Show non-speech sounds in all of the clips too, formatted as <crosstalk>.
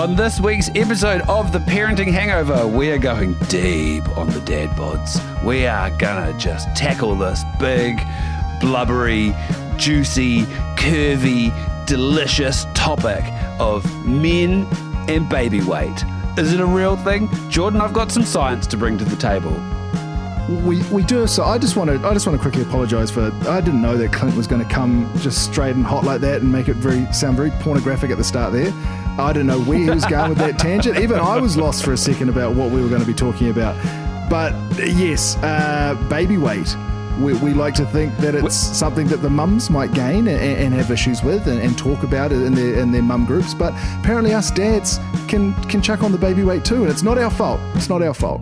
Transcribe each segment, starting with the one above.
On this week's episode of The Parenting Hangover, we are going deep on the dad bods. We are gonna just tackle this big, blubbery, juicy, curvy, delicious topic of men and baby weight. Is it a real thing? Jordan, I've got some science to bring to the table. We, we do so I just want to I just want to quickly apologise for I didn't know that Clint was going to come just straight and hot like that and make it very sound very pornographic at the start there. I didn't know where he was going with that <laughs> tangent. Even I was lost for a second about what we were going to be talking about. But yes, uh, baby weight. We, we like to think that it's something that the mums might gain and, and have issues with and, and talk about it in their in their mum groups. But apparently, us dads can can chuck on the baby weight too, and it's not our fault. It's not our fault.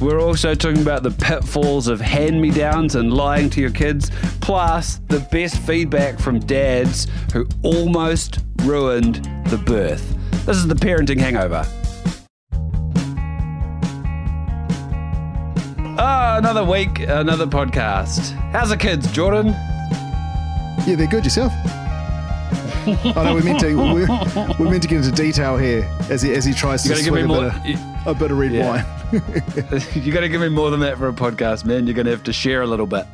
We're also talking about the pitfalls of hand me downs and lying to your kids, plus the best feedback from dads who almost ruined the birth. This is the parenting hangover. Ah, another week, another podcast. How's the kids, Jordan? Yeah, they're good. Yourself? I know we're meant to we're, we're meant to get into detail here as he as he tries to You gotta give me a more. bit, of, a bit of red Yeah. wine. <laughs> you got to give me more than that for a podcast, man. You're going to have to share a little bit.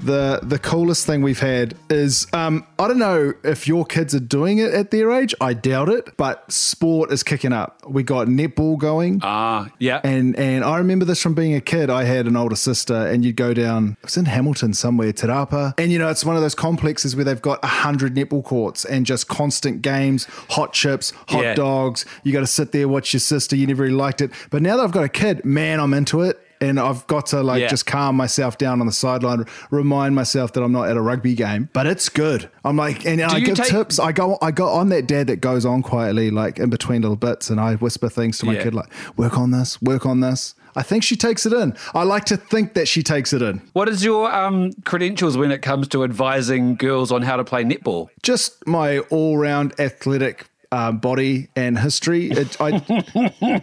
The the coolest thing we've had is um, I don't know if your kids are doing it at their age. I doubt it, but sport is kicking up. We got netball going. Ah, yeah. And and I remember this from being a kid. I had an older sister, and you'd go down. It was in Hamilton somewhere, Te Rapa, and you know it's one of those complexes where they've got a hundred netball courts and just constant games, hot chips, hot Yeah. dogs. You got to sit there watch your sister. You never really liked it, but now that I've got a kid, man, I'm into it. And I've got to like Yeah. just calm myself down on the sideline, remind myself that I'm not at a rugby game, but it's good. I'm like, and I give take- tips. I go, I go. I'm that dad that goes on quietly, like in between little bits, and I whisper things to my Yeah. kid, like, work on this, work on this. I think she takes it in. I like to think that she takes it in. What is your um, credentials when it comes to advising girls on how to play netball? Just my all-round athletic uh, body and history. It, I, <laughs>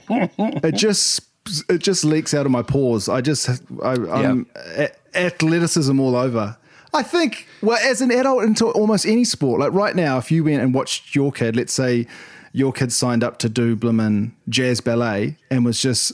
it just it just leaks out of my pores. I just I, I'm a- athleticism all over. I think well as an adult into almost any sport. Like right now, if you went and watched your kid, let's say your kid signed up to do Bloomin' jazz ballet and was just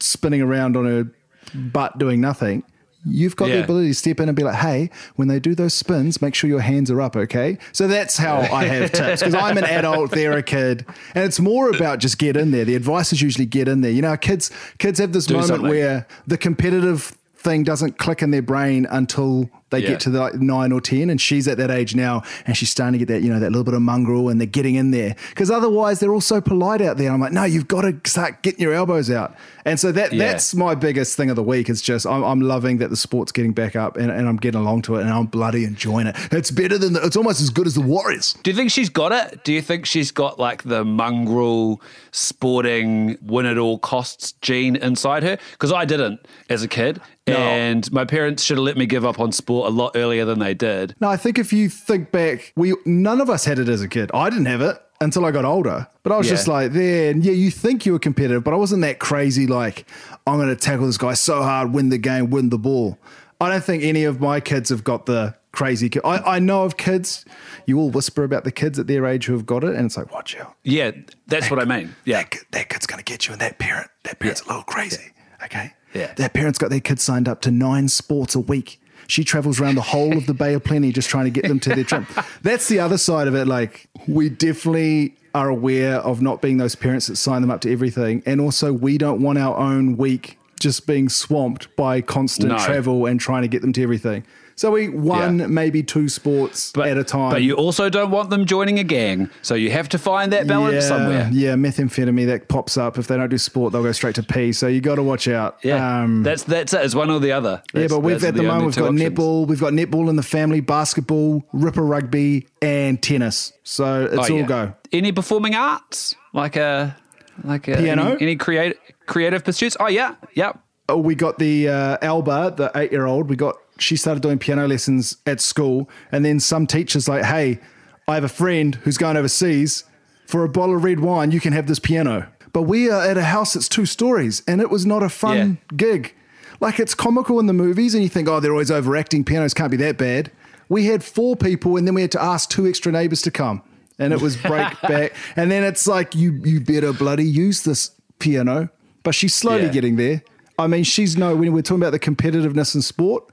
spinning around on her butt doing nothing. You've got the ability to step in and be like, hey, when they do those spins, make sure your hands are up, okay? So that's how I have tips because I'm an adult, they're a kid. And it's more about just get in there. The advice is usually get in there. You know, kids kids have this moment something. where the competitive thing doesn't click in their brain until they Yeah. get to the like nine or ten and she's at that age now and she's starting to get that you know that little bit of mongrel and they're getting in there because otherwise they're all so polite out there i'm like no you've got to start getting your elbows out and so that Yeah. that's my biggest thing of the week it's just i'm, I'm loving that the sport's getting back up and, and i'm getting along to it and i'm bloody enjoying it it's better than the, it's almost as good as the warriors Do you think she's got it? Do you think she's got like the mongrel sporting win at all costs gene inside her? Because I didn't as a kid. And my parents should have let me give up on sport a lot earlier than they did. No, I think if you think back, we none of us had it as a kid. I didn't have it until I got older. But I was Yeah. just like, there, yeah, you think you were competitive, but I wasn't that crazy. Like, I'm going to tackle this guy so hard, win the game, win the ball. I don't think any of my kids have got the crazy. ki- I, I know of kids. You all whisper about the kids at their age who have got it, and it's like, watch out. Yeah, that's what I mean. Yeah. That, that kid's going to get you, and that parent, that parent's a little crazy. Okay. Yeah. That parent's got their kids signed up to nine sports a week. She travels around the whole of the Bay of Plenty just trying to get them to their trip. <laughs> That's the other side of it. Like, we definitely are aware of not being those parents that sign them up to everything. And also, we don't want our own week just being swamped by constant No. travel and trying to get them to everything. So we one, Yeah. maybe two sports at a time. But you also don't want them joining a gang. So you have to find that balance yeah, somewhere. Yeah, methamphetamine that pops up. If they don't do sport, they'll go straight to pee. So you got to watch out. Yeah. Um, that's that's it. It's one or the other. yeah, but we've at the, only moment we've got options. netball, we've got netball in the family, basketball, ripper rugby, and tennis. So it's Oh, all yeah. go. Any performing arts? Like a like a Piano? Any, any creative creative pursuits? Oh yeah, yeah. Oh, we got the uh, Alba, the eight-year-old. We got she started doing piano lessons at school, and then some teachers like, "Hey, I have a friend who's going overseas for a bottle of red wine. You can have this piano." But we are at a house that's two stories, and it was not a fun gig. Like it's comical in the movies, and you think, "Oh, they're always overacting. Pianos can't be that bad." We had four people, and then we had to ask two extra neighbors to come. and it was break <laughs> back. And then it's like you you better bloody use this piano. But she's slowly Yeah. getting there. I mean, she's no when we're talking about the competitiveness in sport.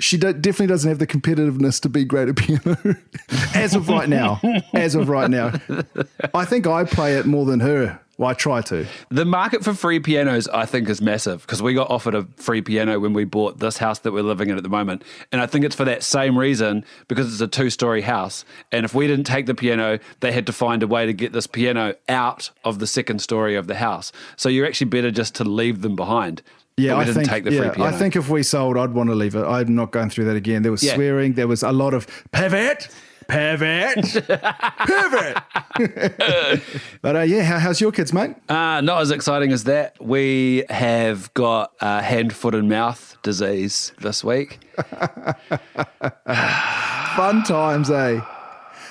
She do, definitely doesn't have the competitiveness to be great at piano <laughs> as of right now. As of right now, I think I play it more than her. Well, I try to. The market for free pianos, I think, is massive because we got offered a free piano when we bought this house that we're living in at the moment. And I think it's for that same reason because it's a two story house. And if we didn't take the piano, they had to find a way to get this piano out of the second story of the house. So you're actually better just to leave them behind. Yeah, I didn't think. take the free yeah. I think if we sold, I'd want to leave it. I'm not going through that again. There was Yeah. swearing. There was a lot of pivot, pivot, pivot. but uh, yeah, how, how's your kids, mate? Uh, not as exciting as that. We have got uh, hand, foot, and mouth disease this week. <laughs> Fun times, eh?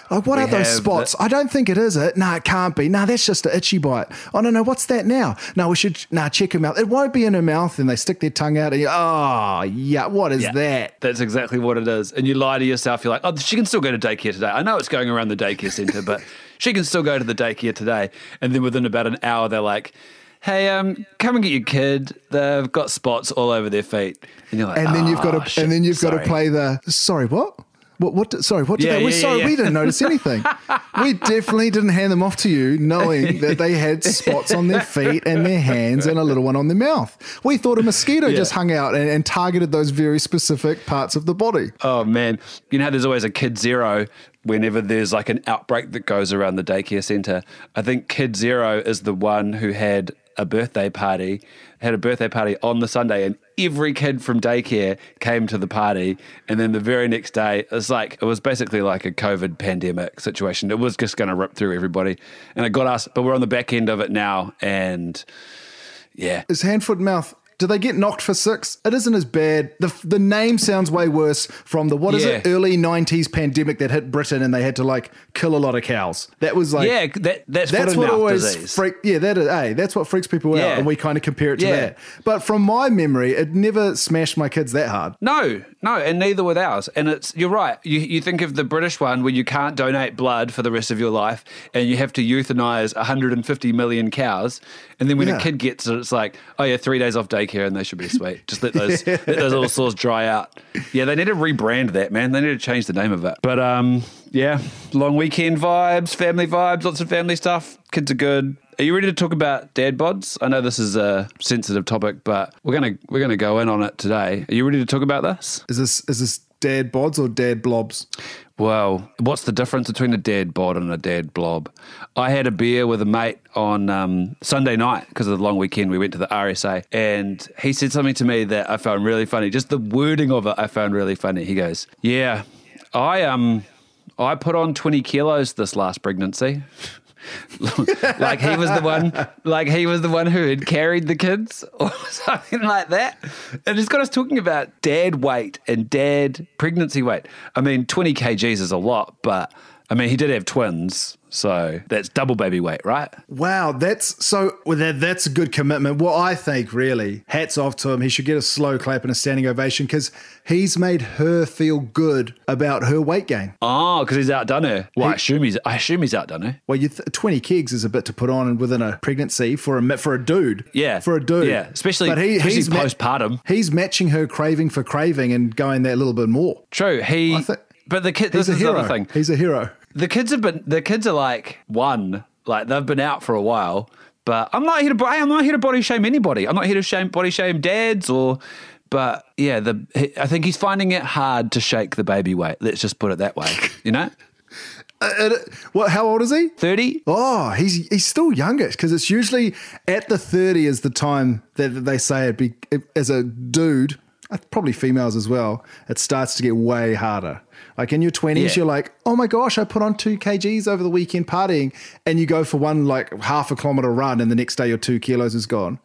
Like, what We are those spots? I don't think it is it. No, it can't be. No, that's just an itchy bite. Oh, no, no, what's that now? No, we should, nah, check her mouth. It won't be in her mouth. And they stick their tongue out and you, oh, yeah, what is Yeah, that? That's exactly what it is. And you lie to yourself. You're like, oh, she can still go to daycare today. I know it's going around the daycare center, but <laughs> she can still go to the daycare today. And then within about an hour, they're like, hey, um, come and get your kid. They've got spots all over their feet. And you're like, And then you've got "Oh, to, shit, and then you've got to play the, sorry, what? What, what, sorry, what did Yeah, they, we, yeah, sorry, yeah, we didn't notice anything. <laughs> we definitely didn't hand them off to you knowing that they had spots on their feet and their hands and a little one on their mouth. We thought a mosquito just hung out and, and targeted those very specific parts of the body. Oh man, you know how there's always a kid zero whenever there's like an outbreak that goes around the daycare center. I think kid zero is the one who had a birthday party, had a birthday party on the Sunday, and every kid from daycare came to the party. And then the very next day, it was like it was basically like a COVID pandemic situation. It was just going to rip through everybody, and it got us. But we're on the back end of it now, and yeah, Is hand, foot, mouth. Do they get knocked for six? It isn't as bad. The, the name sounds way worse from the, what is it, early 90s pandemic that hit Britain and they had to like kill a lot of cows. That was like, yeah, that, that's, That's what always disease. freak. Yeah, that is. Hey, that's what freaks people Yeah. out, and we kind of compare it to Yeah. that. But from my memory, it never smashed my kids that hard. No, no, and neither with ours. And it's you're right. You you think of the British one where you can't donate blood for the rest of your life, and you have to euthanize 150 million cows, and then when Yeah. a kid gets it, it's like, oh yeah, three days off daycare, and they should be sweet. Just let those let those little sores dry out. Yeah, they need to rebrand that, man. They need to change the name of it. But um, yeah, long weekend vibes, family vibes, lots of family stuff. Kids are good. Are you ready to talk about dad bods? I know this is a sensitive topic, but we're gonna we're gonna go in on it today. Are you ready to talk about this? Is this is this dad bods or dad blobs? Well, what's the difference between a dead bod and a dead blob? I had a beer with a mate on um, Sunday night because of the long weekend. We went to the RSA and he said something to me that I found really funny. Just the wording of it, I found really funny. He goes, "Yeah, I um, I put on twenty kilos this last pregnancy." <laughs> like he was the one like he was the one who had carried the kids or <laughs> something like that. And it's got us talking about dad weight and dad pregnancy weight. I mean 20 kgs is a lot but i mean he did have twins so that's double baby weight right Wow, that's so. Well, that that's a good commitment. Well, I think really, hats off to him. He should get a slow clap and a standing ovation because he's made her feel good about her weight gain. oh because he's outdone her well i assume he's i assume he's outdone her Well, you th- twenty kegs is a bit to put on within a pregnancy for a for a dude. Yeah. for a dude. Yeah, especially- especially postpartum. he's matching her craving for craving and going that a little bit more. true he but the kid He's this a is the hero. other thing He's a hero. The kids have been the kids are like one like they've been out for a while but i'm not here to i'm not here to body shame anybody i'm not here to shame body shame dads or but yeah the he- i think he's finding it hard to shake the baby weight let's just put it that way you know <laughs> Uh, what? How old is he? 30 Oh, he's he's still youngish because it's usually at the thirty is the time that they say it. Be, as a dude, uh, probably females as well. It starts to get way harder. Like in your twenties, Yeah. you're like, oh my gosh, I put on two kgs over the weekend partying, and you go for one like half a kilometer run, and the next day your two kilos is gone.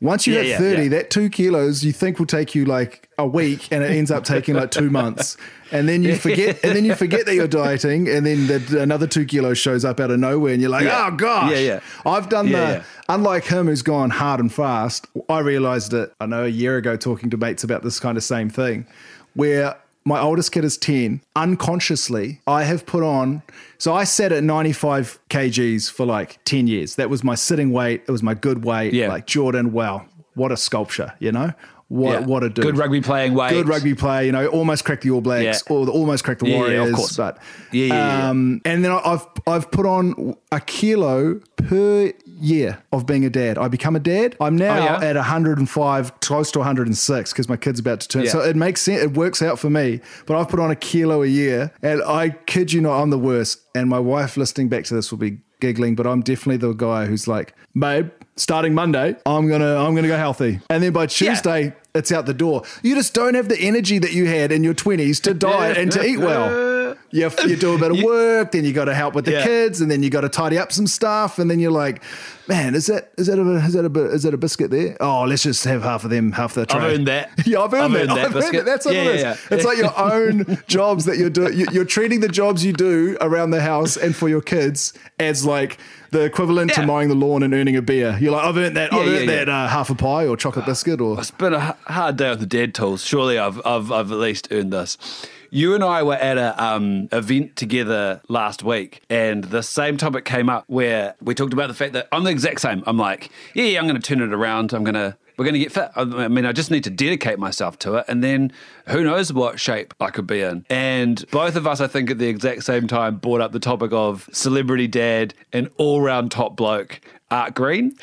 Once you Yeah, hit yeah, 30, yeah. that two kilos you think will take you like a week and it ends up taking like two months. And then you forget, <laughs> and then you forget that you're dieting, and then the, another two kilos shows up out of nowhere, and you're like, oh gosh. Yeah, yeah. I've done the, unlike him who's gone hard and fast, I realized it, I know, a year ago talking to mates about this kind of same thing, where my oldest kid is 10. Unconsciously, I have put on, so I sat at 95 kgs for like 10 years. That was my sitting weight. It was my good weight. Yeah. Like Jordan, wow, what a sculpture, you know? What, Yeah. what a dude. Good rugby playing weight. Good rugby player, you know, almost cracked the All Blacks, Yeah. or almost cracked the Yeah, yeah, of course. But Yeah, yeah, um, and then I've I've put on a kilo per year of being a dad. I become a dad. I'm oh, now Oh, yeah? at 105, close to 106, because my kid's about to turn. Yeah. So it makes sense. It works out for me. But I've put on a kilo a year, and I kid you not, I'm the worst. And my wife listening back to this will be giggling, but I'm definitely the guy who's like, babe, starting Monday, I'm gonna I'm gonna go healthy, and then by Tuesday. It's out the door. You just don't have the energy that you had in your 20s to <laughs> diet and to eat well. You, you do a bit of <laughs> work, then you got to help with the Yeah. kids, and then you got to tidy up some stuff, and then you're like, "Man, is that is that a is that a is that a biscuit there? Oh, let's just have half of them, half the tray." earned that. <laughs> yeah, I've earned I've that. earned that I've earned. That's what Yeah, it yeah, yeah. It's like your <laughs> own jobs that you're doing. You- You're treating the jobs you do around the house and for your kids as like the equivalent to mowing the lawn and earning a beer. You're like, I've earned that. I've earned that uh, half a pie or chocolate biscuit or. It's been a hard day with the dead tools. Surely I've, I've, I've at least earned this. You and I were at a um, event together last week, and the same topic came up where we talked about the fact that I'm the exact same. I'm like, yeah, yeah I'm going to turn it around. I'm going to, we're going to get fit. I mean, I just need to dedicate myself to it, and then who knows what shape I could be in. And both of us, I think, at the exact same time, brought up the topic of celebrity dad and all round top bloke. Art Green.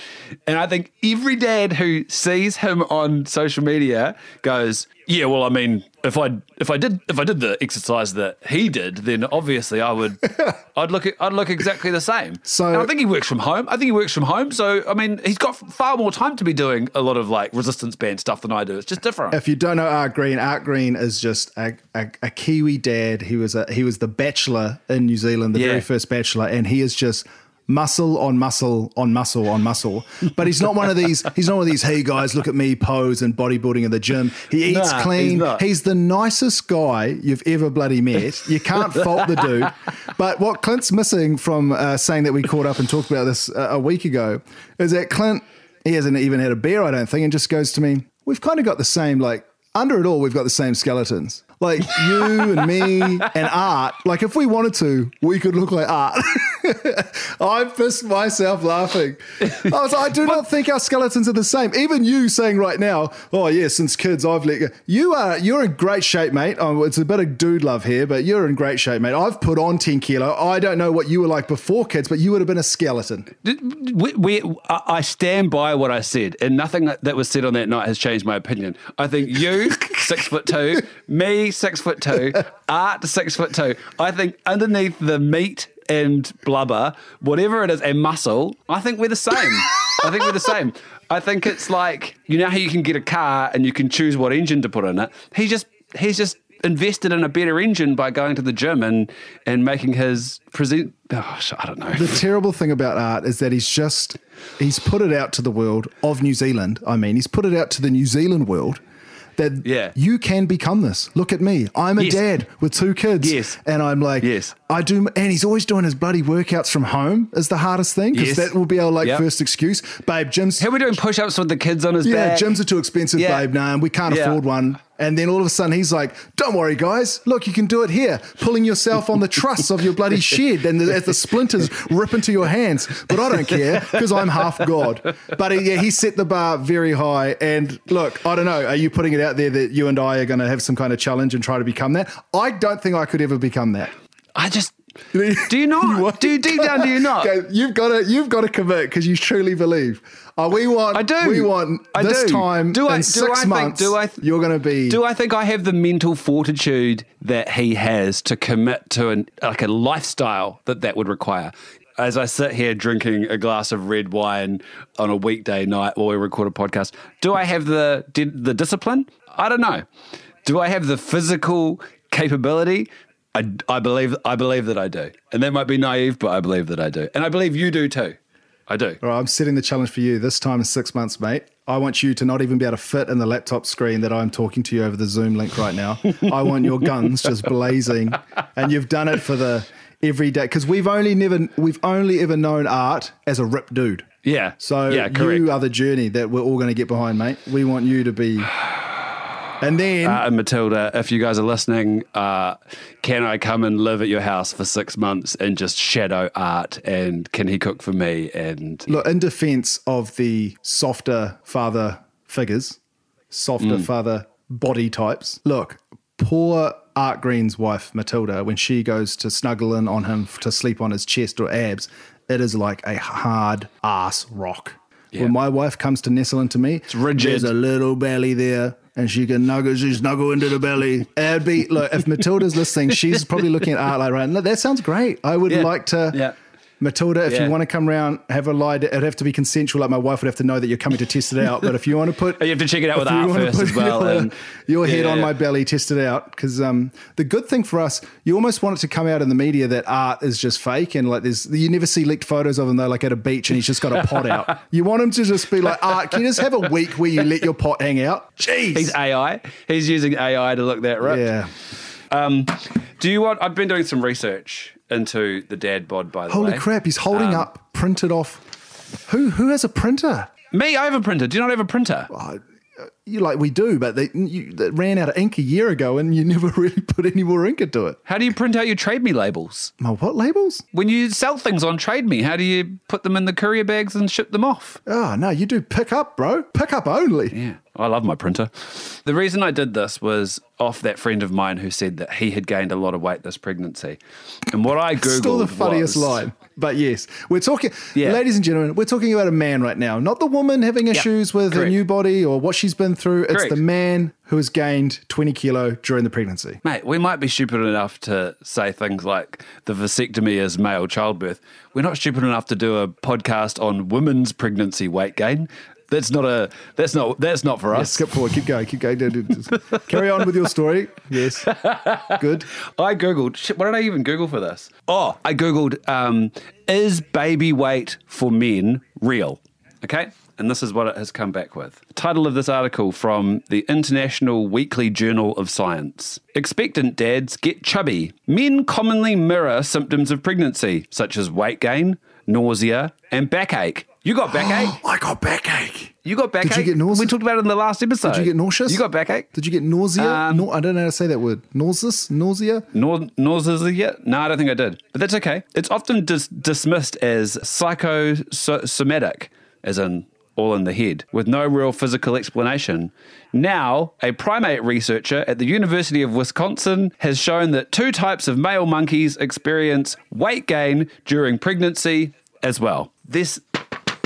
And I think every dad who sees him on social media goes, Yeah, well, I mean, if I if I did if I did the exercise that he did, then obviously I would <laughs> I'd look I'd look exactly the same. So- And I think he works from home. I think he works from home. So I mean he's got far more time to be doing a lot of like resistance band stuff than I do. It's just different. If you don't know Art Green, Art Green is just a, a, a Kiwi dad. He was a, he was the Bachelor in New Zealand, the Yeah. very first Bachelor, and he is just muscle on muscle on muscle on muscle. But he's not one of these. He's not one of these. Hey guys, look at me pose and bodybuilding in the gym. He eats Nah, clean. he's. He's the nicest guy you've ever bloody met. You can't fault the dude. But what Clint's missing from uh, saying that we caught up and talked about this uh, a week ago is that Clint, he hasn't even had a beer, I don't think, and just goes to me, we've kind of got the same, like, under it all, we've got the same skeletons. Like you and me <laughs> and Art. Like if we wanted to, we could look like Art. <laughs> <laughs> I pissed myself laughing. I was like, I do not think our skeletons are the same. Even you saying right now, oh yeah, since kids I've let go. You are you're in great shape, mate. Oh, it's a bit of dude love here, but you're in great shape, mate. I've put on 10 kilo. I don't know what you were like before kids, but you would have been a skeleton. we, we, I I stand by what I said, and nothing that was said on that night has changed my opinion. I think you, <laughs> six foot two, me, six foot two, Art, six foot two. I think underneath the meat and blubber, whatever it is, and muscle, I think we're the same. I think we're the same. I think it's like you know how you can get a car and you can choose what engine to put in it. He just he's just invested in a better engine by going to the gym and and making his present. Oh, I don't know. The terrible thing about art is that he's just he's put it out to the world of New Zealand. I mean, he's put it out to the New Zealand world that Yeah. you can become this. Look at me. I'm a Yes. dad with two kids. Yes. And I'm like, Yes. I do and he's always doing his bloody workouts from home is the hardest thing because Yes. that will be our like Yep. first excuse. Babe, Jim's How are we doing push ups with the kids on his yeah, back? gyms are too expensive, Yeah. babe. Nah, we can't Yeah. afford one. And then all of a sudden he's like, "Don't worry, guys. Look, you can do it here, pulling yourself on the truss of your bloody <laughs> shed, and the, as the splinters rip into your hands." But I don't care because I'm half god. But he, yeah, he set the bar very high. And look, I don't know. Are you putting it out there that you and I are going to have some kind of challenge and try to become that? I don't think I could ever become that. I just <laughs> do you not? <laughs> what? do you deep down? Do you not? Okay, you've got to you've got to commit because you truly believe. Uh, we want. I do. We want I this do. time Do I- do six I think- months. do I th- you're going to be. Do I think I have the mental fortitude that he has to commit to an like a lifestyle that that would require? As I sit here drinking a glass of red wine on a weekday night while we record a podcast, do I have the the discipline? I don't know. Do I have the physical capability? I, I believe I believe that I do, and that might be naive, but I believe that I do, and I believe you do too. I do. All right, I'm setting the challenge for you this time in six months, mate. I want you to not even be able to fit in the laptop screen that I'm talking to you over the Zoom link right now. I want your guns just blazing, and you've done it for the every day because we've only never we've only ever known art as a ripped dude. Yeah. So yeah, correct. you are the journey that we're all going to get behind, mate. We want you to be And then Art and Matilda, if you guys are listening, uh, can I come and live at your house for six months and just shadow Art? And can he cook for me? And Look, in defense of the softer father figures, softer father body types, look, poor Art Green's wife, Matilda, when she goes to snuggle in on him to sleep on his chest or abs, it is like a hard ass rock. When my wife comes to nestle into me, it's rigid. There's a little belly there. And she can nuggle, she snuggle into the belly. It'd be look if Matilda's listening, she's probably looking at art like right. That sounds great. I would Yeah. like to Yeah. Matilda, if Yeah. you want to come around, have a lie, it'd have to be consensual. Like my wife would have to know that you're coming to test it out. But if you want to put, <laughs> You have to check it out with Art first as well, Your, and- <laughs> your head Yeah, on yeah. my belly, test it out. Because um, the good thing for us, you almost want it to come out in the media that art is just fake, and like there's you never see leaked photos of him though, like at a beach, and he's just got a pot out. <laughs> You want him to just be like, art, can you just have a week where you let your pot hang out? Jeez. he's AI. He's using AI to look that right. yeah. Um, do you want? I've been doing some research into the dad bod. By the Holy way, crap! He's holding Um, up printed off. Who who has a printer? Me, I have a printer. Do you not have a printer? You like we do, but they you, that ran out of ink a year ago, and you <laughs> never really put any more ink into it. How do you print out your Trade Me labels? My what labels? When you sell things on Trade Me, how do you put them in the courier bags and ship them off? Oh no, you do pick up, bro. Pick up only. Yeah, I love my printer. The reason I did this was off that friend of mine who said that he had gained a lot of weight this pregnancy. And what I googled Still the funniest was- line. But yes, we're talking, Yeah. ladies and gentlemen, we're talking about a man right now, not the woman having issues with her new body or what she's been through. It's Correct. the man who has gained 20 kilo during the pregnancy. Mate, we might be stupid enough to say things like the vasectomy is male childbirth. We're not stupid enough to do a podcast on women's pregnancy weight gain. That's not a that's not that's not for us. Skip forward, keep going, keep going. Carry on with your story. Yes. Good. <laughs> I googled. Shit, what did I even Google for this? Oh, I googled. Um, is baby weight for men real? Okay, and this is what it has come back with. Title of this article from the International Weekly Journal of Science: Expectant dads get chubby. Men commonly mirror symptoms of pregnancy, such as weight gain, nausea, and backache. You got backache. <gasps> I got backache. You got backache. Did you get nausea? We talked about it in the last episode. Did you get nauseous? You got backache. Did you get nausea? Um, no, I don't know how to say that word. Nauseous? Nausea? Nausea yet? No, I don't think I did. But that's okay. It's often dis- dismissed as psychosomatic, as in all in the head, with no real physical explanation. Now, a primate researcher at the University of Wisconsin has shown that two types of male monkeys experience weight gain during pregnancy as well. There's,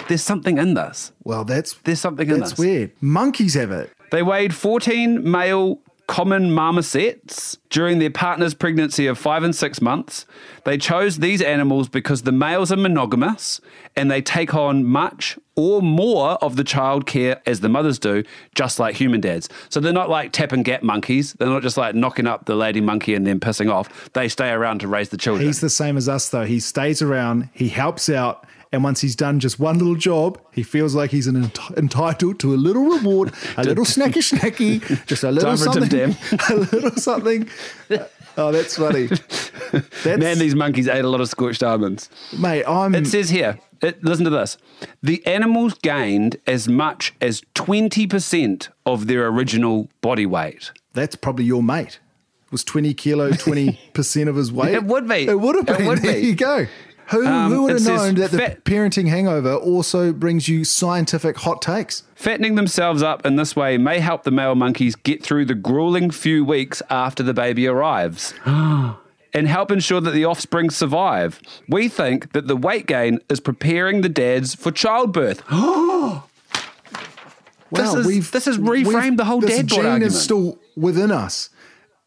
there's something in this. Well, that's There's something in that's this. weird. Monkeys have it. They weighed 14 male common marmosets during their partner's pregnancy of five and six months. They chose these animals because the males are monogamous and they take on much or more of the child care as the mothers do, just like human dads. So they're not like tap and gap monkeys. They're not just like knocking up the lady monkey and then pissing off. They stay around to raise the children. He's the same as us, though. He stays around, he helps out, and once he's done just one little job, he feels like he's an ent- entitled to a little reward, <laughs> a little snacky snacky, just a little something, <laughs> a little something. Oh, that's funny. That's, Man, these monkeys ate a lot of scorched almonds. mate, I'm. It says here, it, listen to this. The animals gained as much as 20% of their original body weight. that's probably your mate. Was twenty kilo twenty percent of his <laughs> weight? It would be. It would have It been. would there be. you go. Who, Um, who would have known that the fat- parenting hangover also brings you scientific hot takes? Fattening themselves up in this way may help the male monkeys get through the grueling few weeks after the baby arrives. <gasps> And help ensure that the offspring survive. We think that the weight gain is preparing the dads for childbirth. <gasps> This is- this has reframed the whole dad gene argument. is still within us.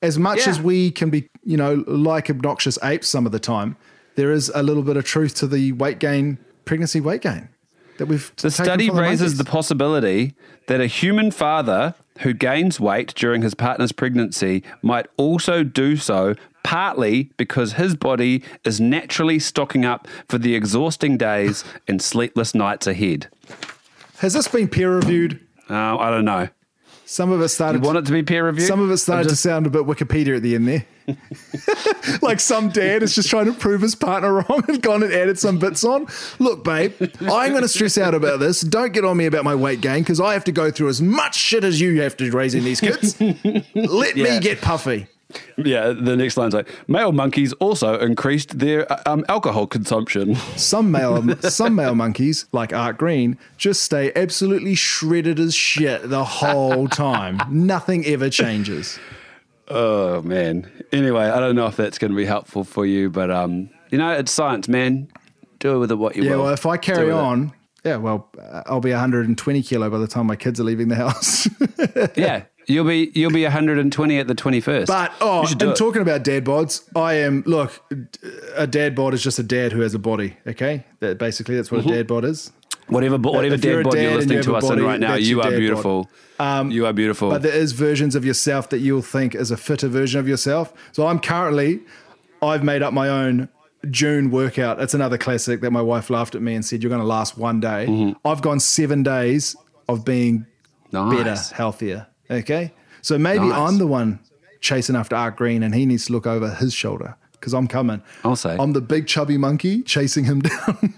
As much Yeah. as we can be, you know, like obnoxious apes some of the time, there is a little bit of truth to the weight gain, pregnancy weight gain that we've. The study raises the possibility that a human father who gains weight during his partner's pregnancy might also do so partly because his body is naturally stocking up for the exhausting days and sleepless nights ahead. Has this been peer reviewed? Uh, I don't know. Some of it started. You want it to be peer reviewed? Some of it started just- to sound a bit Wikipedia at the end there. <laughs> like some dad is just trying to prove his partner <laughs> wrong and gone and added some bits on. Look, babe, I'm going to stress out about this. Don't get on me about my weight gain because I have to go through as much shit as you have to raising these kids. <laughs> Let Yeah. me get puffy. Yeah, the next line's like male monkeys also increased their uh, um, alcohol consumption. Some male, some male monkeys, like Art Green, just stay absolutely shredded as shit the whole time. Nothing ever changes. Oh man. Anyway, I don't know if that's going to be helpful for you, but um, you know, it's science, man. Do it with it what you Yeah, will. well, if I carry on, yeah, well, uh, I'll be 120 kilo by the time my kids are leaving the house. <laughs> yeah, you'll be you'll be 120 at the 21st. But oh, and it. talking about dad bods, I am look. A dad bod is just a dad who has a body. Okay, that basically that's what Mm-hmm. a dad bod is. whatever bo- whatever if you're dead a bod dad you're listening you to us in right now, you are beautiful. you are beautiful. But there is versions of yourself that you'll think is a fitter version of yourself. So I'm currently, I've made up my own June workout. It's another classic that my wife laughed at me and said, "You're going to last one day." Mm-hmm. I've gone seven days of being nice. better, healthier. Okay, so maybe Nice. I'm the one chasing after Art Green, and he needs to look over his shoulder because I'm coming. I'll say. I'm the big chubby monkey chasing him <laughs> down.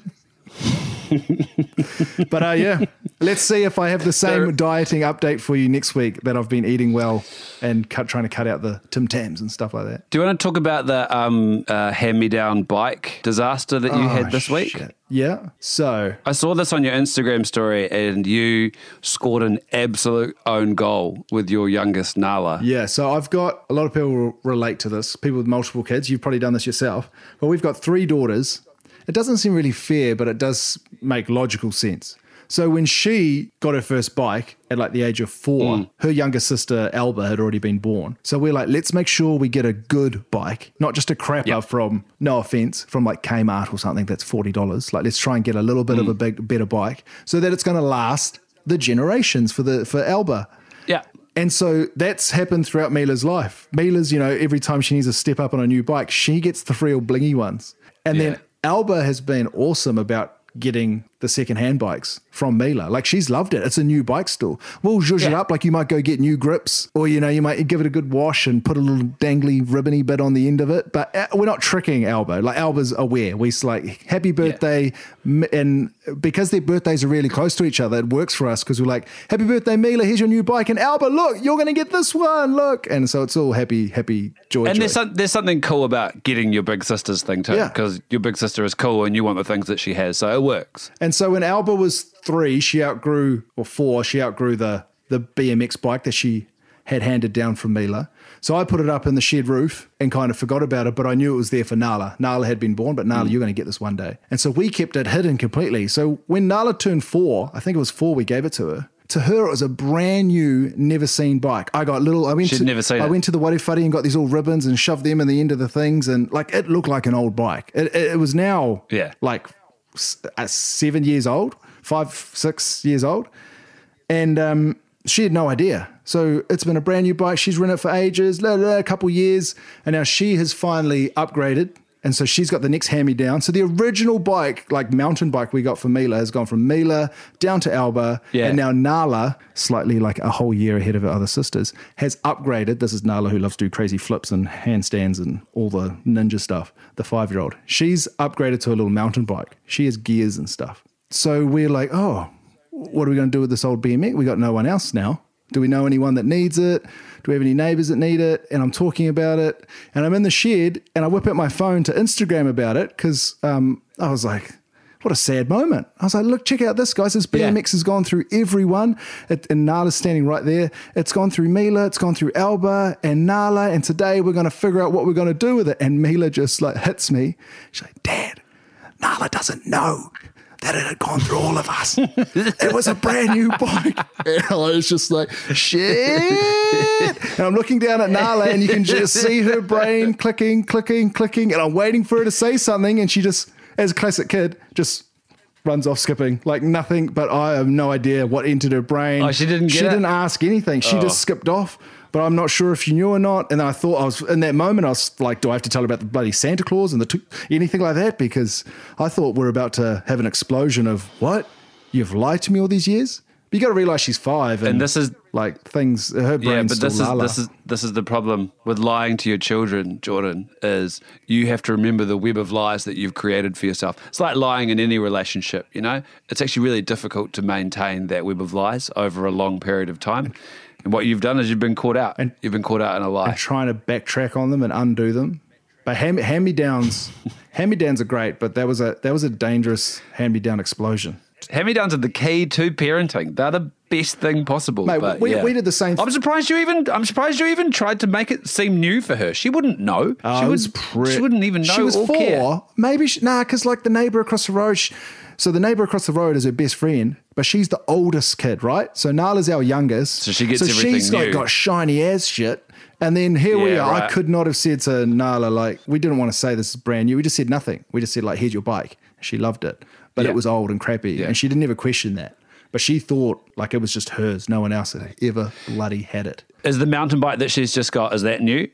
<laughs> but uh, yeah, let's see if I have the same dieting update for you next week that I've been eating well and cut, trying to cut out the Tim Tams and stuff like that. Do you want to talk about the um, uh, hand-me-down bike disaster that you Oh, had this week? shit. Yeah. So I saw this on your Instagram story, and you scored an absolute own goal with your youngest Nala. Yeah, so I've got a lot of people relate to this. People with multiple kids, you've probably done this yourself. But we've got three daughters. It doesn't seem really fair, but it does make logical sense. So when she got her first bike at like the age of four, hmm. her younger sister Alba had already been born. So we're like, let's make sure we get a good bike, not just a crapper Yep. from no offense from like Kmart or something that's forty dollars. Like let's try and get a little bit of a hmm. big better bike so that it's going to last the generations for the for Alba. Yeah. And so that's happened throughout Mila's life. Mila's, you know, every time she needs to step up on a new bike, she gets the real blingy ones. And Yeah. then Alba has been awesome about getting the second-hand bikes from Mila. Like she's loved it. It's a new bike store. We'll zhuzh it up. Like you might go get new grips, or you know, you might give it a good wash and put a little dangly ribbony bit on the end of it. But uh, we're not tricking Alba. Like Alba's aware. We s- like happy birthday, M- and because their birthdays are really close to each other, it works for us because we're like, happy birthday, Mila. Here's your new bike, and Alba, look, you're going to get this one. Look, and so it's all happy, happy joy. And joy. there's some, there's something cool about getting your big sister's thing too, Yeah. because your big sister is cool and you want the things that she has, so it works. And so when Alba was three, she outgrew, or four, she outgrew the, the BMX bike that she had handed down from Mila. So I put it up in the shed roof and kind of forgot about it, but I knew it was there for Nala. Nala had been born, but Nala, mm. you're going to get this one day. And so we kept it hidden completely. So when Nala turned four, I think it was four, we gave it to her. To her, it was a brand new, never seen bike. I got little. I went She'd to never seen I it. went to the Wadi Fuddy and got these little ribbons and shoved them in the end of the things, and like it looked like an old bike. It, it, it was now Yeah. like seven years old, five, six years old. And um, she had no idea. So it's been a brand new bike. She's ridden it for ages, la, la, la, a couple years. And now she has finally upgraded. And so she's got the next hand me down. So the original bike, like mountain bike we got from Mila, has gone from Mila down to Alba. Yeah. And now Nala, slightly like a whole year ahead of her other sisters, has upgraded. This is Nala who loves to do crazy flips and handstands and all the ninja stuff, the five year old. She's upgraded to a little mountain bike. She has gears and stuff. So we're like, oh, what are we going to do with this old BMX? We got no one else now. Do we know anyone that needs it? Do we have any neighbors that need it? And I'm talking about it, and I'm in the shed, and I whip out my phone to Instagram about it because um, I was like, what a sad moment. I was like, look, check out this, guys. This Yeah. BMX has gone through everyone, it, and Nala's standing right there. It's gone through Mila, it's gone through Alba and Nala, and today we're going to figure out what we're going to do with it. And Mila just like hits me. She's like, Dad, Nala doesn't know that it had gone through all of us. it was a brand new bike. <laughs> And I was just like, shit. And I'm looking down at Nala and you can just see her brain clicking, clicking, clicking. And I'm waiting for her to say something. And she just, as a classic kid, just runs off skipping like nothing. But I have no idea what entered her brain. Oh, she didn't get She it? Oh. didn't ask anything. She just oh. skipped off. But I'm not sure if you knew or not. And I thought I was in that moment. I was like, "Do I have to tell her about the bloody Santa Claus and the t- anything like that?" Because I thought we're about to have an explosion of what you've lied to me all these years. But you got to realize she's five, and, And this is Like things, her brain's Yeah, but still this is this is this is the problem with lying to your children, Jordan. Is you have to remember the web of lies that you've created for yourself. It's like lying in any relationship. You know, it's actually really difficult to maintain that web of lies over a long period of time. And what you've done is you've been caught out. And- you've been caught out in a lie. trying to backtrack on them and undo them. But hand, hand me downs, <laughs> hand me downs are great, but that was a that was a dangerous hand me down explosion. Hand me downs are the key to parenting. They're the best thing possible. Mate, but we- yeah. we did the same I'm surprised you even. I'm surprised you even tried to make it seem new for her. She wouldn't know. Oh, she would. was pre- she wouldn't even know. She was or four. care. Maybe she, nah, because like the neighbor across the road. She, so the neighbor across the road is her best friend, but she's the oldest kid, right? So Nala's our youngest. So she gets so everything she's like got shiny as shit. And then here we Yeah, are. I could not have said to Nala like we didn't want to say this is brand new. We just said nothing. We just said like here's your bike. She loved it, but Yeah. it was old and crappy, Yeah. and she didn't ever question that. But she thought like it was just hers. No one else had ever bloody had it. Is the mountain bike that she's just got? Is that new?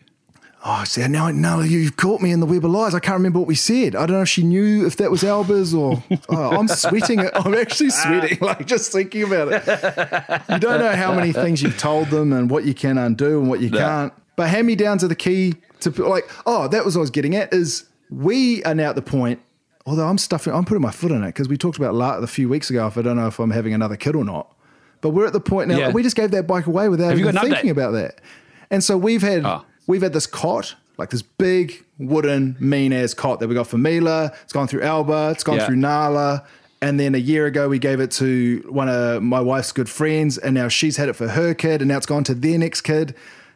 Oh, see, now, now you've caught me in the web of lies. I can't remember what we said. I don't know if she knew if that was Alba's or. <laughs> Oh, I'm sweating. I'm actually sweating, <laughs> like just thinking about it. You don't know how many things you've told them and what you can undo and what you can't. But hand me down to the key to like. Oh, that was what I was getting at. Is we are now at the point. Although I'm stuffing, I'm putting my foot in it because we talked about la- a few weeks ago. If I don't know if I'm having another kid or not, but we're at the point now. Yeah. We just gave that bike away without Have even got thinking update? about that. And so we've had Oh. We've had this cot, like this big wooden mean ass cot that we got for Mila. It's gone through Alba. It's gone Yeah. through Nala. And then a year ago, we gave it to one of my wife's good friends, and now she's had it for her kid, and now it's gone to their next kid.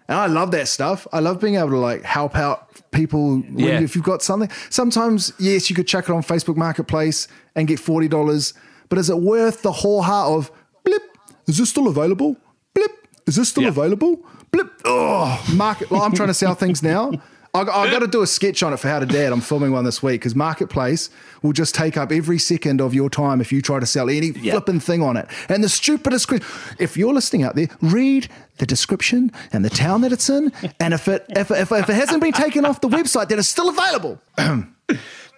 And I love that stuff. I love being able to like help out people when Yeah. you- if you've got something. Sometimes, yes, you could chuck it on Facebook Marketplace and get forty dollars, but is it worth the whole heart of blip? Is this still available? Blip. Is this still Yeah. available? Blip. Oh, market. Well, I'm trying to sell things now. I, I got to do a sketch on it for How to Dad. I'm filming one this week because Marketplace will just take up every second of your time if you try to sell any Yeah. flipping thing on it. And the stupidest question, if you're listening out there, read the description and the town that it's in. And if it if, if, if it hasn't been taken off the website, then it's still available. <clears throat>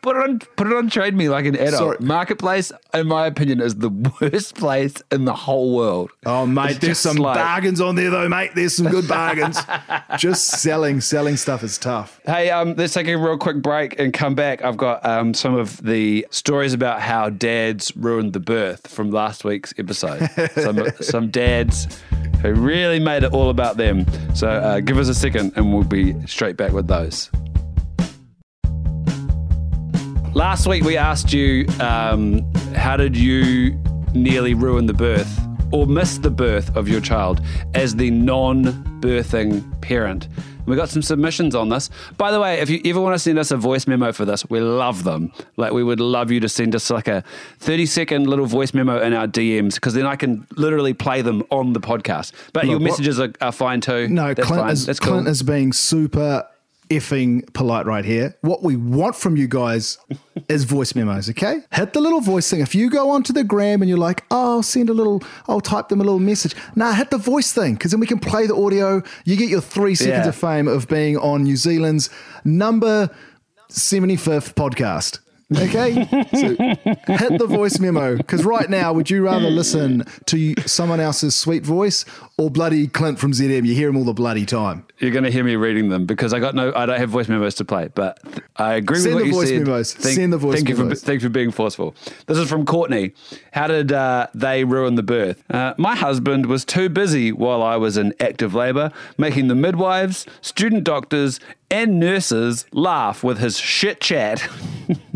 Put it on. Put it on. Trade me like an adult. Sorry. Marketplace, in my opinion, is the <laughs> worst place in the whole world. Oh, mate, It's there's some like- bargains on there, though, mate. There's some good bargains. <laughs> just selling, selling stuff is tough. Hey, um, let's take a real quick break and come back. I've got um, some of the stories about how dads ruined the birth from last week's episode. <laughs> some, some dads who really made it all about them. So uh, give us a second and we'll be straight back with those. Last week we asked you um, how did you nearly ruin the birth or miss the birth of your child as the non-birthing parent. And we got some submissions on this. By the way, if you ever want to send us a voice memo for this, we love them. Like we would love you to send us like a 30 second little voice memo in our DMs because then I can literally play them on the podcast. But your what- messages are, are fine too. No, That's Clint fine. is That's cool. Clint is being super effing polite right here. What we want from you guys <laughs> is voice memos, okay? Hit the little voice thing. If you go onto the gram and you're like, oh, I'll send a little, I'll type them a little message. Nah, hit the voice thing because then we can play the audio. You get your three seconds Yeah. of fame of being on New Zealand's number 75th podcast. Okay, so hit the voice memo because right now, would you rather listen to someone else's sweet voice or bloody Clint from ZM? You hear him all the bloody time. You're going to hear me reading them because I got no, I don't have voice memos to play. But I agree Send with what the you voice said. memos. Send the voice thank You memos. for, thank you for being forceful. This is from Courtney. How did uh, they ruin the birth? Uh, my husband was too busy while I was in active labour, making the midwives, student doctors, and nurses laugh with his shit chat. <laughs>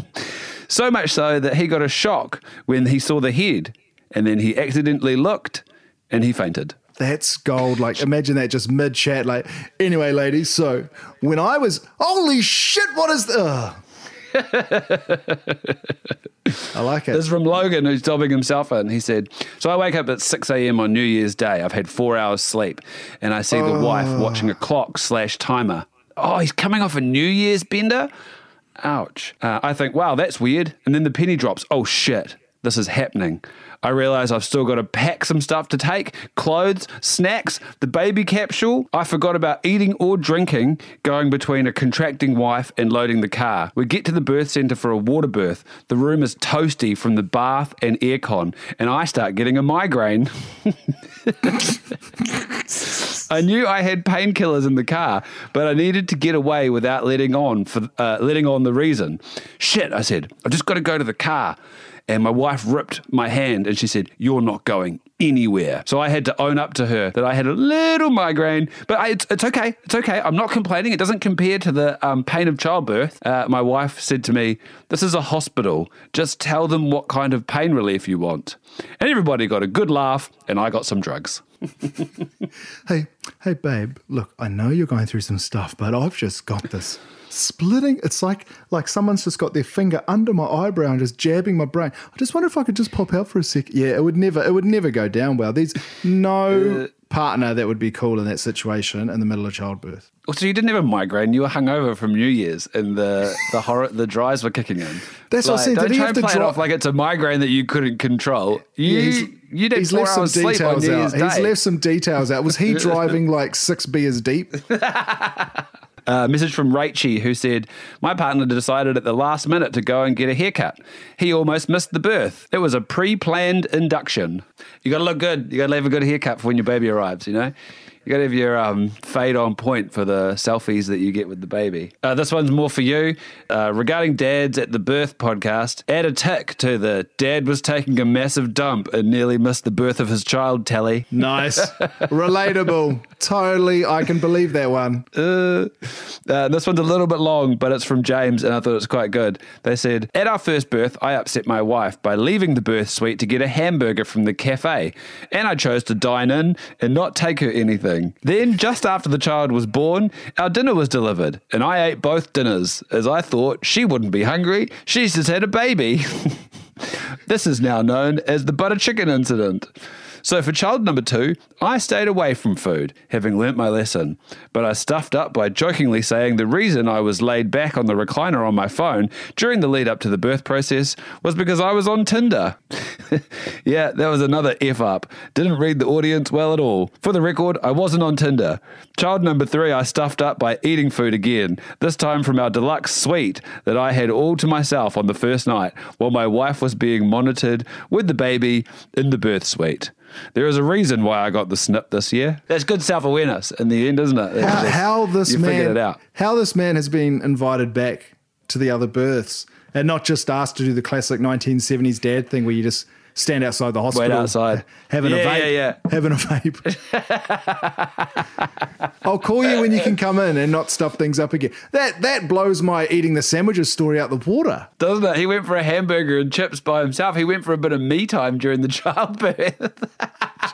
so much so that he got a shock when he saw the head, and then he accidentally looked, and he fainted. That's gold. Like, imagine that just mid chat. Like, anyway, ladies. So when I was, holy shit, what is the? <laughs> I like it. This is from Logan, who's dobbing himself in. He said, So I wake up at 6 a.m. on New Year's Day. I've had four hours sleep, and I see the wife oh. watching a clock slash timer. Oh, he's coming off a New Year's bender? Ouch. Uh, I think, wow, that's weird. And then the penny drops. Oh, shit. This is happening. I realize I've still got to pack some stuff to take clothes, snacks, the baby capsule. I forgot about eating or drinking going between a contracting wife and loading the car. We get to the birth centre for a water birth. The room is toasty from the bath and aircon, and I start getting a migraine. <laughs> I knew I had painkillers in the car, but I needed to get away without letting on for uh, letting on the reason. Shit, I said. I just got to go to the car. And my wife ripped my hand and she said, You're not going anywhere. So I had to own up to her that I had a little migraine, but I, it's, it's okay. It's okay. I'm not complaining. It doesn't compare to the um, pain of childbirth. Uh, my wife said to me, This is a hospital. Just tell them what kind of pain relief you want. And everybody got a good laugh, and I got some drugs. <laughs> Hey, hey, babe. Look, I know you're going through some stuff, but I've just got this splitting. It's like like someone's just got their finger under my eyebrow and just jabbing my brain. I just wonder if I could just pop out for a sec. Yeah, it would never. It would never go down well. There's no uh, partner that would be cool in that situation in the middle of childbirth. Oh, So you didn't have a migraine. You were hungover from New Year's, and the the horror, the dries were kicking in. That's what I said. Don't Did try have and to play it off like it's a migraine that you couldn't control. You he's- you did He's four left some hours sleep on details New out. He's left some details out. Was he <laughs> driving like six beers deep? <laughs> Uh, a message from Rachie who said, My partner decided at the last minute to go and get a haircut. He almost missed the birth. It was a pre planned induction. You got to look good. You got to have a good haircut for when your baby arrives, you know? You got to have your um, fade on point for the selfies that you get with the baby. Uh, this one's more for you. Uh, regarding dads at the birth podcast, add a tick to the dad was taking a massive dump and nearly missed the birth of his child tally. Nice, <laughs> relatable. Totally, I can believe that one. Uh, uh, this one's a little bit long, but it's from James, and I thought it's quite good. They said, At our first birth, I upset my wife by leaving the birth suite to get a hamburger from the cafe, and I chose to dine in and not take her anything. Then, just after the child was born, our dinner was delivered, and I ate both dinners, as I thought she wouldn't be hungry. She's just had a baby. <laughs> This is now known as the butter chicken incident. So for child number two, I stayed away from food, having learnt my lesson. But I stuffed up by jokingly saying the reason I was laid back on the recliner on my phone during the lead up to the birth process was because I was on Tinder. <laughs> yeah, that was another F up. Didn't read the audience well at all. For the record, I wasn't on Tinder. Child number three, I stuffed up by eating food again, this time from our deluxe suite that I had all to myself on the first night while my wife was being monitored with the baby in the birth suite. There is a reason why I got the snip this year. That's good self awareness in the end, isn't it? How, just- how this you man it out. How this man has been invited back to the other births, and not just asked to do the classic 1970s dad thing where you just stand outside the hospital, Wait outside. <laughs> <laughs> having a vape, yeah, yeah. having a vape. I'll call you when you can come in and not stuff things up again. That that blows my eating the sandwiches story out the water. Doesn't it? He went for a hamburger and chips by himself. He went for a bit of me time during the <laughs> childbirth.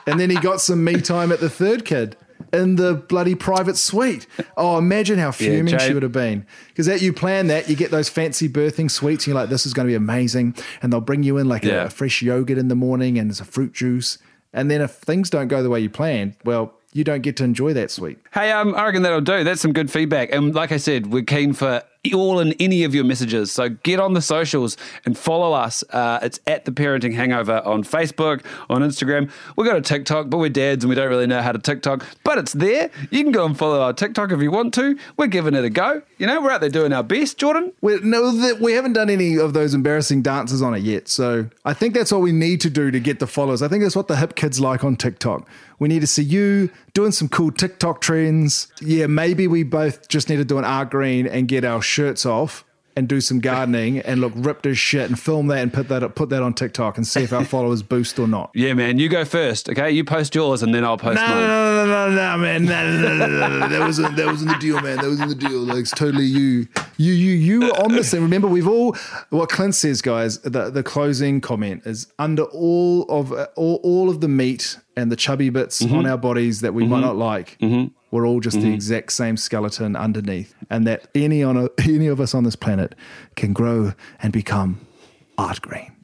And then he got some me time at the third kid in the bloody private suite. Oh, imagine how fuming she Jay- would have been. Because that you plan that, you get those fancy birthing suites, and you're like, this is going to be amazing. And they'll bring you in like Yeah. a, a fresh yogurt in the morning and there's a fruit juice. And then if things don't go the way you planned, well, you don't get to enjoy that suite. Hey, um, I reckon that'll do. That's some good feedback. And like I said, we're keen for all and any of your messages. So get on the socials and follow us. Uh, it's at the Parenting Hangover on Facebook, on Instagram. We've got a TikTok, but we're dads and we don't really know how to TikTok. But it's there. You can go and follow our TikTok if you want to. We're giving it a go. You know, we're out there doing our best, Jordan. We, no, that we haven't done any of those embarrassing dances on it yet. So I think that's what we need to do to get the followers. I think that's what the hip kids like on TikTok. We need to see you doing some cool TikTok trends. Yeah, maybe we both just need to do an Art Green and get our shirts off and do some gardening and look ripped as shit and film that and put that put that on TikTok and see if our <laughs> followers boost or not. Yeah, man. You go first, okay? You post yours and then I'll post No, mine. no, no, no, no, no, man. No, no, no, no, no, no. That wasn't that wasn't the deal, man. That wasn't the deal. Like it's totally you. You, you, you were on this thing. Remember, we've all what Clint says, guys. The the closing comment is under all of all, all of the meat and the chubby bits mm-hmm. on our bodies that we might mm-hmm. not like. Mm-hmm. We're all just the mm-hmm. exact same skeleton underneath, and that any on a, <laughs> any of us on this planet can grow and become Art Green.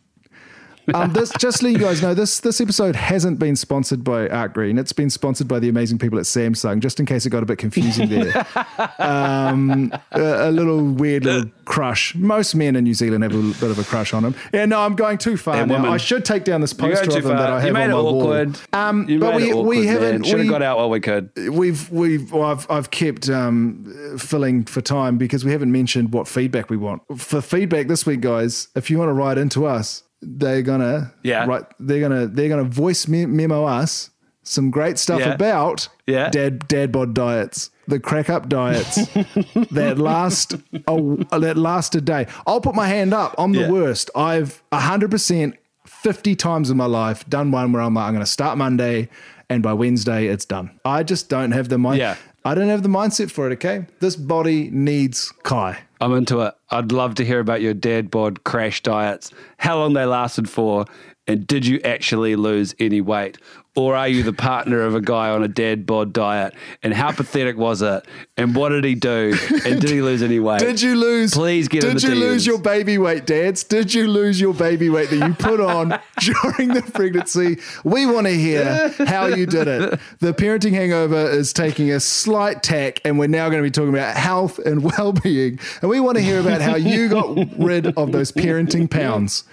Um, this just to let you guys know, this this episode hasn't been sponsored by Art Green. It's been sponsored by the amazing people at Samsung. Just in case it got a bit confusing there. <laughs> um, a, a little weird little crush. Most men in New Zealand have a bit of a crush on him. Yeah, no, I'm going too far And now. women. I should take down this poster of too him that I have You made on it my awkward. wall. Um, you but made we it awkward, we haven't Should have got out while we could. we've we've well, I've I've kept um, filling for time because we haven't mentioned what feedback we want for feedback this week, guys. If you want to write into us, they're gonna Yeah. right they're gonna they're gonna voice me- memo us some great stuff Yeah. about Yeah. dad dad bod diets. The crack up diets <laughs> that last a, that last a day. I'll put my hand up. I'm the Yeah. worst. I've hundred percent, fifty times in my life done one where I'm like, I'm going to start Monday, and by Wednesday it's done. I just don't have the mind. Yeah. I don't have the mindset for it. Okay, this body needs Kai. I'm into it. I'd love to hear about your dad bod crash diets, how long they lasted for, and did you actually lose any weight? Or are you the partner of a guy on a dad bod diet? And how pathetic was it? And what did he do? And did he lose any weight? Did you lose? Please get in the church? Did you lose your baby weight, dads? Did you lose your baby weight that you put on <laughs> during the pregnancy? We want to hear how you did it. The parenting hangover is taking a slight tack, and we're now going to be talking about health and <laughs> well-being. And we want to hear about how you got rid of those parenting pounds.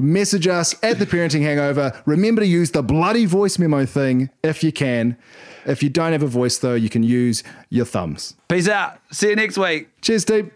Message us at the parenting hangover. Remember to use the bloody voice memo thing if you can. If you don't have a voice, though, you can use your thumbs. Peace out. See you next week. Cheers, Steve.